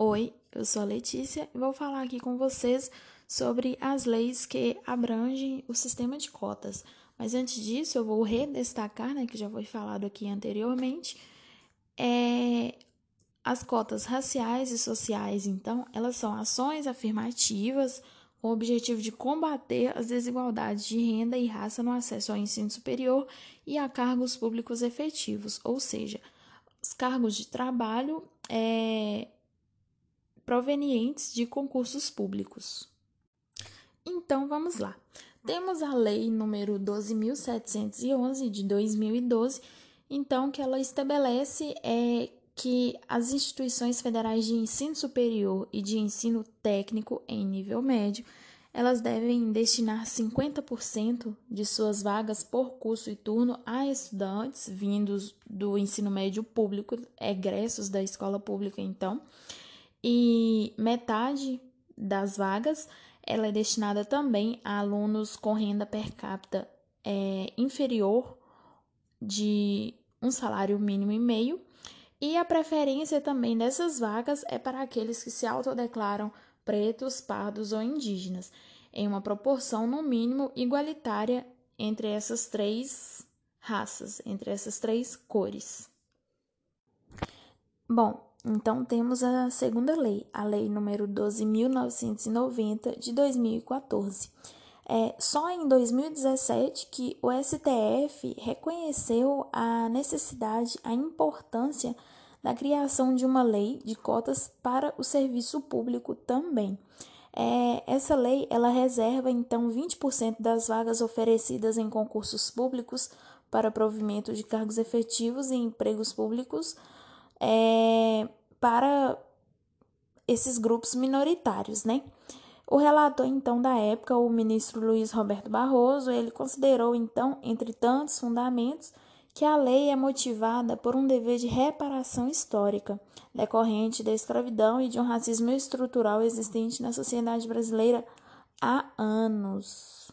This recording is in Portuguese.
Oi, eu sou a Letícia e vou falar aqui com vocês sobre as leis que abrangem o sistema de cotas. Mas antes disso, eu vou redestacar, né, que já foi falado aqui anteriormente, é, as cotas raciais e sociais, então, elas são ações afirmativas com o objetivo de combater as desigualdades de renda e raça no acesso ao ensino superior e a cargos públicos efetivos, ou seja, os cargos de trabalho é, provenientes de concursos públicos. Então vamos lá. Temos a lei número 12711 de 2012, então que ela estabelece é que as instituições federais de ensino superior e de ensino técnico em nível médio, elas devem destinar 50% de suas vagas por curso e turno a estudantes vindos do ensino médio público, egressos da escola pública, então, e metade das vagas ela é destinada também a alunos com renda per capita é, inferior de um salário mínimo e meio. E a preferência também dessas vagas é para aqueles que se autodeclaram pretos, pardos ou indígenas, em uma proporção no mínimo igualitária entre essas três raças, entre essas três cores. Bom, então, temos a segunda lei, a Lei número 12.990 de 2014. É só em 2017 que o STF reconheceu a necessidade, a importância da criação de uma lei de cotas para o serviço público também. É, essa lei ela reserva então 20% das vagas oferecidas em concursos públicos para provimento de cargos efetivos e empregos públicos é, para esses grupos minoritários, né? O relator, então, da época, o ministro Luiz Roberto Barroso, ele considerou, então, entre tantos fundamentos, que a lei é motivada por um dever de reparação histórica, decorrente da escravidão e de um racismo estrutural existente na sociedade brasileira há anos.